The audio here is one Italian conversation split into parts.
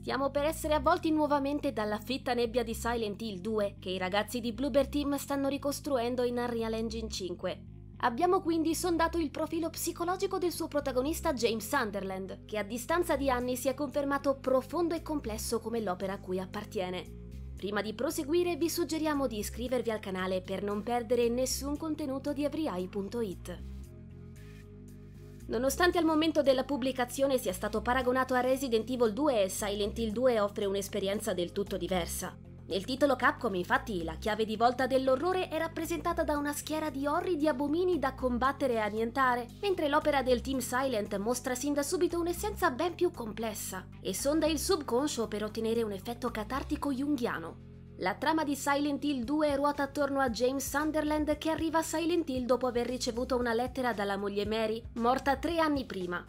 Stiamo per essere avvolti nuovamente dalla fitta nebbia di Silent Hill 2 che i ragazzi di Bluebird Team stanno ricostruendo in Unreal Engine 5. Abbiamo quindi sondato il profilo psicologico del suo protagonista James Sunderland, che a distanza di anni si è confermato profondo e complesso come l'opera a cui appartiene. Prima di proseguire vi suggeriamo di iscrivervi al canale per non perdere nessun contenuto di everyeye.it. Nonostante al momento della pubblicazione sia stato paragonato a Resident Evil 2, Silent Hill 2 offre un'esperienza del tutto diversa. Nel titolo Capcom, infatti, la chiave di volta dell'orrore è rappresentata da una schiera di orridi abomini da combattere e annientare, mentre l'opera del Team Silent mostra sin da subito un'essenza ben più complessa e sonda il subconscio per ottenere un effetto catartico junghiano. La trama di Silent Hill 2 ruota attorno a James Sunderland che arriva a Silent Hill dopo aver ricevuto una lettera dalla moglie Mary, morta tre anni prima.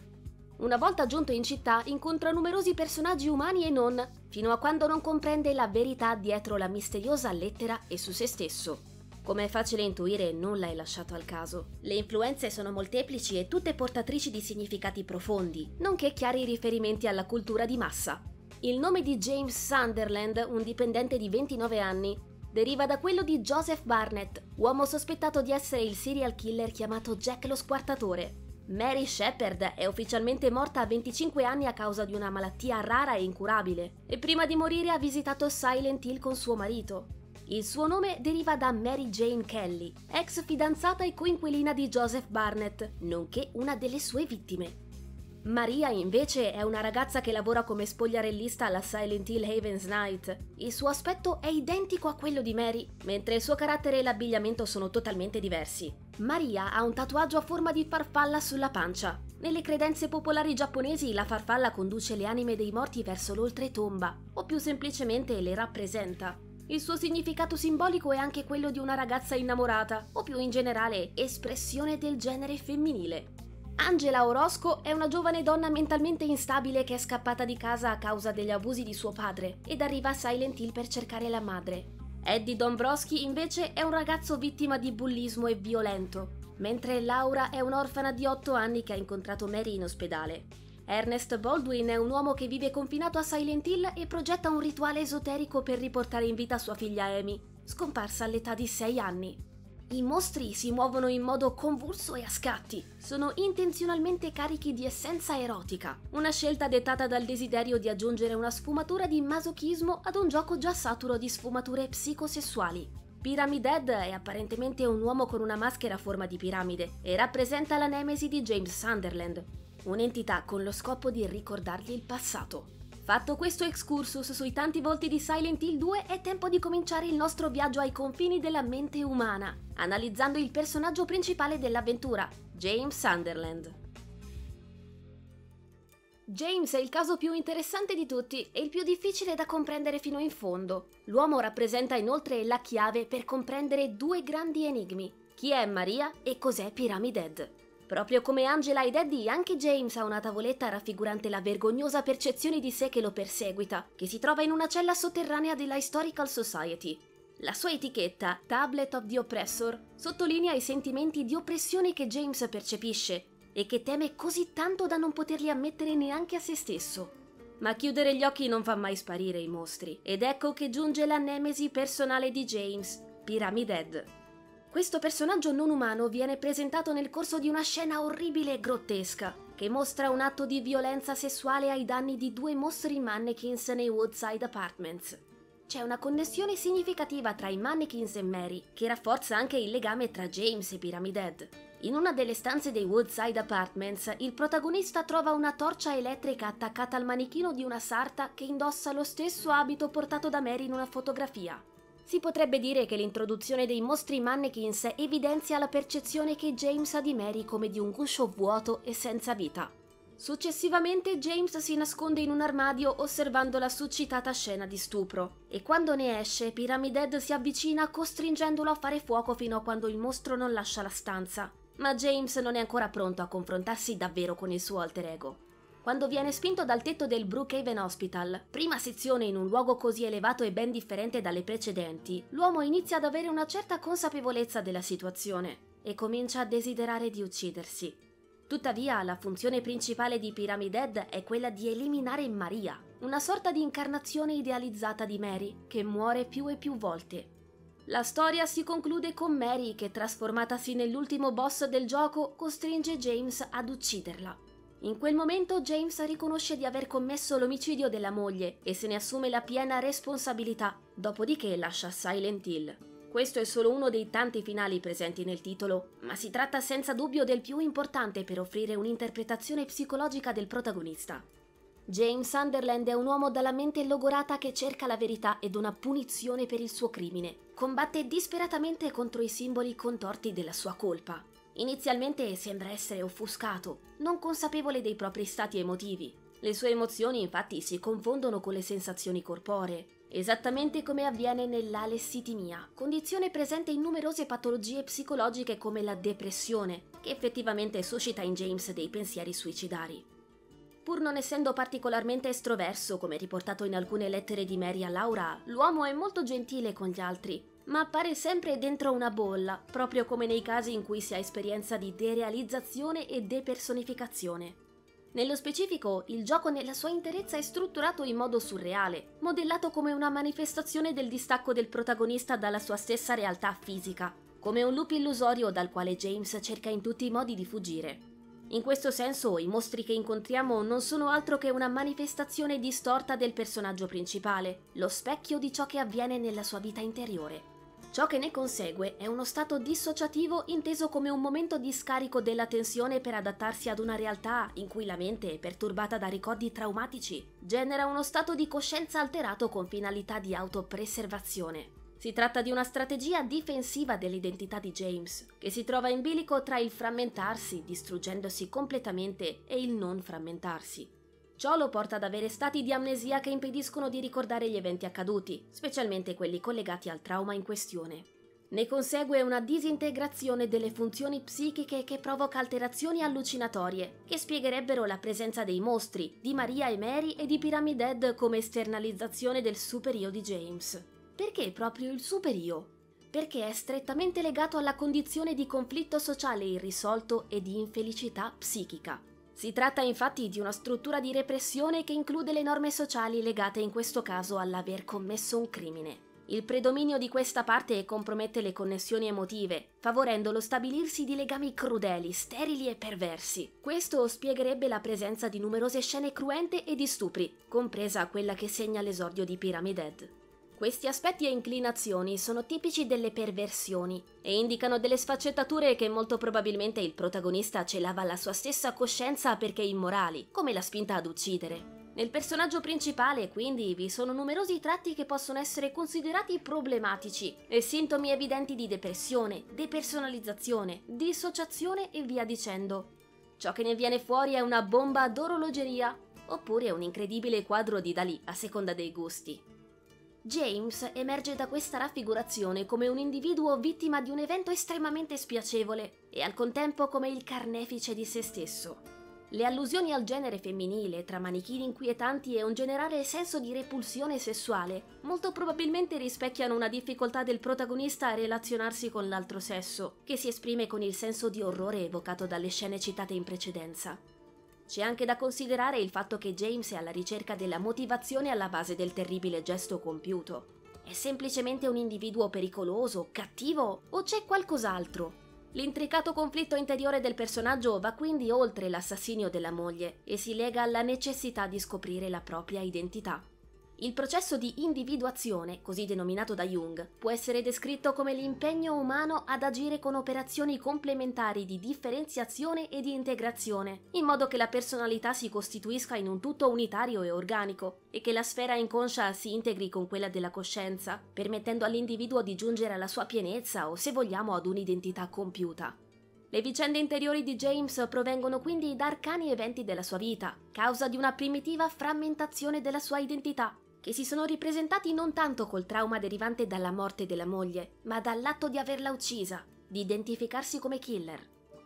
Una volta giunto in città incontra numerosi personaggi umani e non, fino a quando non comprende la verità dietro la misteriosa lettera e su se stesso. Come è facile intuire, nulla è lasciato al caso. Le influenze sono molteplici e tutte portatrici di significati profondi, nonché chiari riferimenti alla cultura di massa. Il nome di James Sunderland, un dipendente di 29 anni, deriva da quello di Joseph Barnett, uomo sospettato di essere il serial killer chiamato Jack lo Squartatore. Mary Shepard è ufficialmente morta a 25 anni a causa di una malattia rara e incurabile, e prima di morire ha visitato Silent Hill con suo marito. Il suo nome deriva da Mary Jane Kelly, ex fidanzata e coinquilina di Joseph Barnett, nonché una delle sue vittime. Maria invece è una ragazza che lavora come spogliarellista alla Silent Hill Havens Night. Il suo aspetto è identico a quello di Mary, mentre il suo carattere e l'abbigliamento sono totalmente diversi. Maria ha un tatuaggio a forma di farfalla sulla pancia. Nelle credenze popolari giapponesi la farfalla conduce le anime dei morti verso l'oltretomba, o più semplicemente le rappresenta. Il suo significato simbolico è anche quello di una ragazza innamorata, o più in generale espressione del genere femminile. Angela Orosco è una giovane donna mentalmente instabile che è scappata di casa a causa degli abusi di suo padre ed arriva a Silent Hill per cercare la madre. Eddie Dombrowski invece è un ragazzo vittima di bullismo e violento, mentre Laura è un'orfana di 8 anni che ha incontrato Mary in ospedale. Ernest Baldwin è un uomo che vive confinato a Silent Hill e progetta un rituale esoterico per riportare in vita sua figlia Amy, scomparsa all'età di 6 anni. I mostri si muovono in modo convulso e a scatti. Sono intenzionalmente carichi di essenza erotica, una scelta dettata dal desiderio di aggiungere una sfumatura di masochismo ad un gioco già saturo di sfumature psicosessuali. Pyramid Head è apparentemente un uomo con una maschera a forma di piramide e rappresenta la nemesi di James Sunderland, un'entità con lo scopo di ricordargli il passato. Fatto questo excursus sui tanti volti di Silent Hill 2, è tempo di cominciare il nostro viaggio ai confini della mente umana, analizzando il personaggio principale dell'avventura, James Sunderland. James è il caso più interessante di tutti e il più difficile da comprendere fino in fondo. L'uomo rappresenta inoltre la chiave per comprendere due grandi enigmi. Chi è Maria e cos'è Pyramid Head? Proprio come Angela ed Eddie, anche James ha una tavoletta raffigurante la vergognosa percezione di sé che lo perseguita, che si trova in una cella sotterranea della Historical Society. La sua etichetta, Tablet of the Oppressor, sottolinea i sentimenti di oppressione che James percepisce e che teme così tanto da non poterli ammettere neanche a se stesso. Ma chiudere gli occhi non fa mai sparire i mostri, ed ecco che giunge la nemesi personale di James, Pyramid Head. Questo personaggio non umano viene presentato nel corso di una scena orribile e grottesca, che mostra un atto di violenza sessuale ai danni di due mostri mannequins nei Woodside Apartments. C'è una connessione significativa tra i mannequins e Mary, che rafforza anche il legame tra James e Pyramid Head. In una delle stanze dei Woodside Apartments, il protagonista trova una torcia elettrica attaccata al manichino di una sarta che indossa lo stesso abito portato da Mary in una fotografia. Si potrebbe dire che l'introduzione dei mostri mannequins evidenzia la percezione che James ha di Mary come di un guscio vuoto e senza vita. Successivamente James si nasconde in un armadio osservando la succitata scena di stupro e quando ne esce Pyramid Head si avvicina costringendolo a fare fuoco fino a quando il mostro non lascia la stanza. Ma James non è ancora pronto a confrontarsi davvero con il suo alter ego. Quando viene spinto dal tetto del Brookhaven Hospital, prima sezione in un luogo così elevato e ben differente dalle precedenti, l'uomo inizia ad avere una certa consapevolezza della situazione e comincia a desiderare di uccidersi. Tuttavia, la funzione principale di Pyramid Head è quella di eliminare Maria. una sorta di incarnazione idealizzata di Mary, che muore più e più volte. La storia si conclude con Mary che, trasformatasi nell'ultimo boss del gioco, costringe James ad ucciderla. In quel momento James riconosce di aver commesso l'omicidio della moglie e se ne assume la piena responsabilità, dopodiché lascia Silent Hill. Questo è solo uno dei tanti finali presenti nel titolo, ma si tratta senza dubbio del più importante per offrire un'interpretazione psicologica del protagonista. James Sunderland è un uomo dalla mente logorata che cerca la verità ed una punizione per il suo crimine. Combatte disperatamente contro i simboli contorti della sua colpa. Inizialmente sembra essere offuscato, non consapevole dei propri stati emotivi. Le sue emozioni infatti si confondono con le sensazioni corporee, esattamente come avviene nell'alessitimia, condizione presente in numerose patologie psicologiche come la depressione, che effettivamente suscita in James dei pensieri suicidari. Pur non essendo particolarmente estroverso, come riportato in alcune lettere di Mary a Laura, l'uomo è molto gentile con gli altri, ma appare sempre dentro una bolla, proprio come nei casi in cui si ha esperienza di derealizzazione e depersonificazione. Nello specifico, il gioco nella sua interezza è strutturato in modo surreale, modellato come una manifestazione del distacco del protagonista dalla sua stessa realtà fisica, come un loop illusorio dal quale James cerca in tutti i modi di fuggire. In questo senso, i mostri che incontriamo non sono altro che una manifestazione distorta del personaggio principale, lo specchio di ciò che avviene nella sua vita interiore. Ciò che ne consegue è uno stato dissociativo inteso come un momento di scarico della tensione per adattarsi ad una realtà in cui la mente, perturbata da ricordi traumatici, genera uno stato di coscienza alterato con finalità di autopreservazione. Si tratta di una strategia difensiva dell'identità di James, che si trova in bilico tra il frammentarsi, distruggendosi completamente, e il non frammentarsi. Ciò lo porta ad avere stati di amnesia che impediscono di ricordare gli eventi accaduti, specialmente quelli collegati al trauma in questione. Ne consegue una disintegrazione delle funzioni psichiche che provoca alterazioni allucinatorie, che spiegherebbero la presenza dei mostri, di Maria e Mary e di Pyramid Head come esternalizzazione del superio di James. Perché proprio il superio? Perché è strettamente legato alla condizione di conflitto sociale irrisolto e di infelicità psichica. Si tratta infatti di una struttura di repressione che include le norme sociali legate in questo caso all'aver commesso un crimine. Il predominio di questa parte compromette le connessioni emotive, favorendo lo stabilirsi di legami crudeli, sterili e perversi. Questo spiegherebbe la presenza di numerose scene cruente e di stupri, compresa quella che segna l'esordio di Pyramid Head. Questi aspetti e inclinazioni sono tipici delle perversioni e indicano delle sfaccettature che molto probabilmente il protagonista celava alla sua stessa coscienza perché immorali, come la spinta ad uccidere. Nel personaggio principale, quindi, vi sono numerosi tratti che possono essere considerati problematici e sintomi evidenti di depressione, depersonalizzazione, dissociazione e via dicendo. Ciò che ne viene fuori è una bomba d'orologeria oppure un incredibile quadro di Dalì a seconda dei gusti. James emerge da questa raffigurazione come un individuo vittima di un evento estremamente spiacevole e al contempo come il carnefice di se stesso. Le allusioni al genere femminile tra manichini inquietanti e un generale senso di repulsione sessuale molto probabilmente rispecchiano una difficoltà del protagonista a relazionarsi con l'altro sesso, che si esprime con il senso di orrore evocato dalle scene citate in precedenza. C'è anche da considerare il fatto che James è alla ricerca della motivazione alla base del terribile gesto compiuto. È semplicemente un individuo pericoloso, cattivo o c'è qualcos'altro? L'intricato conflitto interiore del personaggio va quindi oltre l'assassinio della moglie e si lega alla necessità di scoprire la propria identità. Il processo di individuazione, così denominato da Jung, può essere descritto come l'impegno umano ad agire con operazioni complementari di differenziazione e di integrazione, in modo che la personalità si costituisca in un tutto unitario e organico e che la sfera inconscia si integri con quella della coscienza, permettendo all'individuo di giungere alla sua pienezza o, se vogliamo, ad un'identità compiuta. Le vicende interiori di James provengono quindi da arcani eventi della sua vita, causa di una primitiva frammentazione della sua identità, che si sono ripresentati non tanto col trauma derivante dalla morte della moglie, ma dall'atto di averla uccisa, di identificarsi come killer.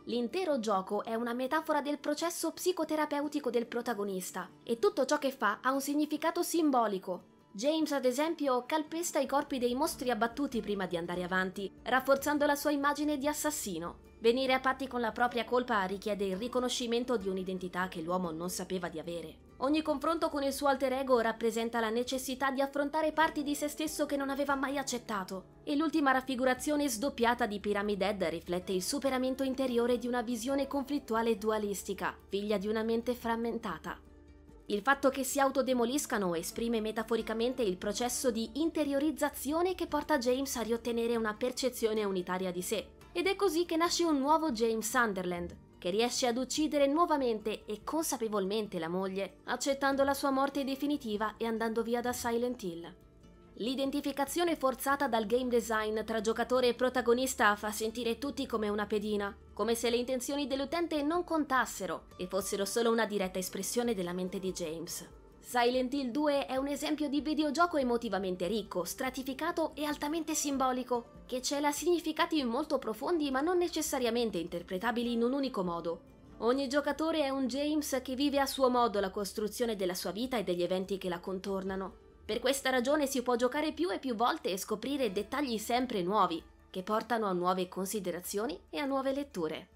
L'intero gioco è una metafora del processo psicoterapeutico del protagonista e tutto ciò che fa ha un significato simbolico. James, ad esempio, calpesta i corpi dei mostri abbattuti prima di andare avanti, rafforzando la sua immagine di assassino. Venire a patti con la propria colpa richiede il riconoscimento di un'identità che l'uomo non sapeva di avere. Ogni confronto con il suo alter ego rappresenta la necessità di affrontare parti di se stesso che non aveva mai accettato, e l'ultima raffigurazione sdoppiata di Pyramid Head riflette il superamento interiore di una visione conflittuale e dualistica, figlia di una mente frammentata. Il fatto che si autodemoliscano esprime metaforicamente il processo di interiorizzazione che porta James a riottenere una percezione unitaria di sé. Ed è così che nasce un nuovo James Sunderland, che riesce ad uccidere nuovamente e consapevolmente la moglie, accettando la sua morte definitiva e andando via da Silent Hill. L'identificazione forzata dal game design tra giocatore e protagonista fa sentire tutti come una pedina, come se le intenzioni dell'utente non contassero e fossero solo una diretta espressione della mente di James. Silent Hill 2 è un esempio di videogioco emotivamente ricco, stratificato e altamente simbolico, che cela significati molto profondi ma non necessariamente interpretabili in un unico modo. Ogni giocatore è un James che vive a suo modo la costruzione della sua vita e degli eventi che la contornano. Per questa ragione si può giocare più e più volte e scoprire dettagli sempre nuovi, che portano a nuove considerazioni e a nuove letture.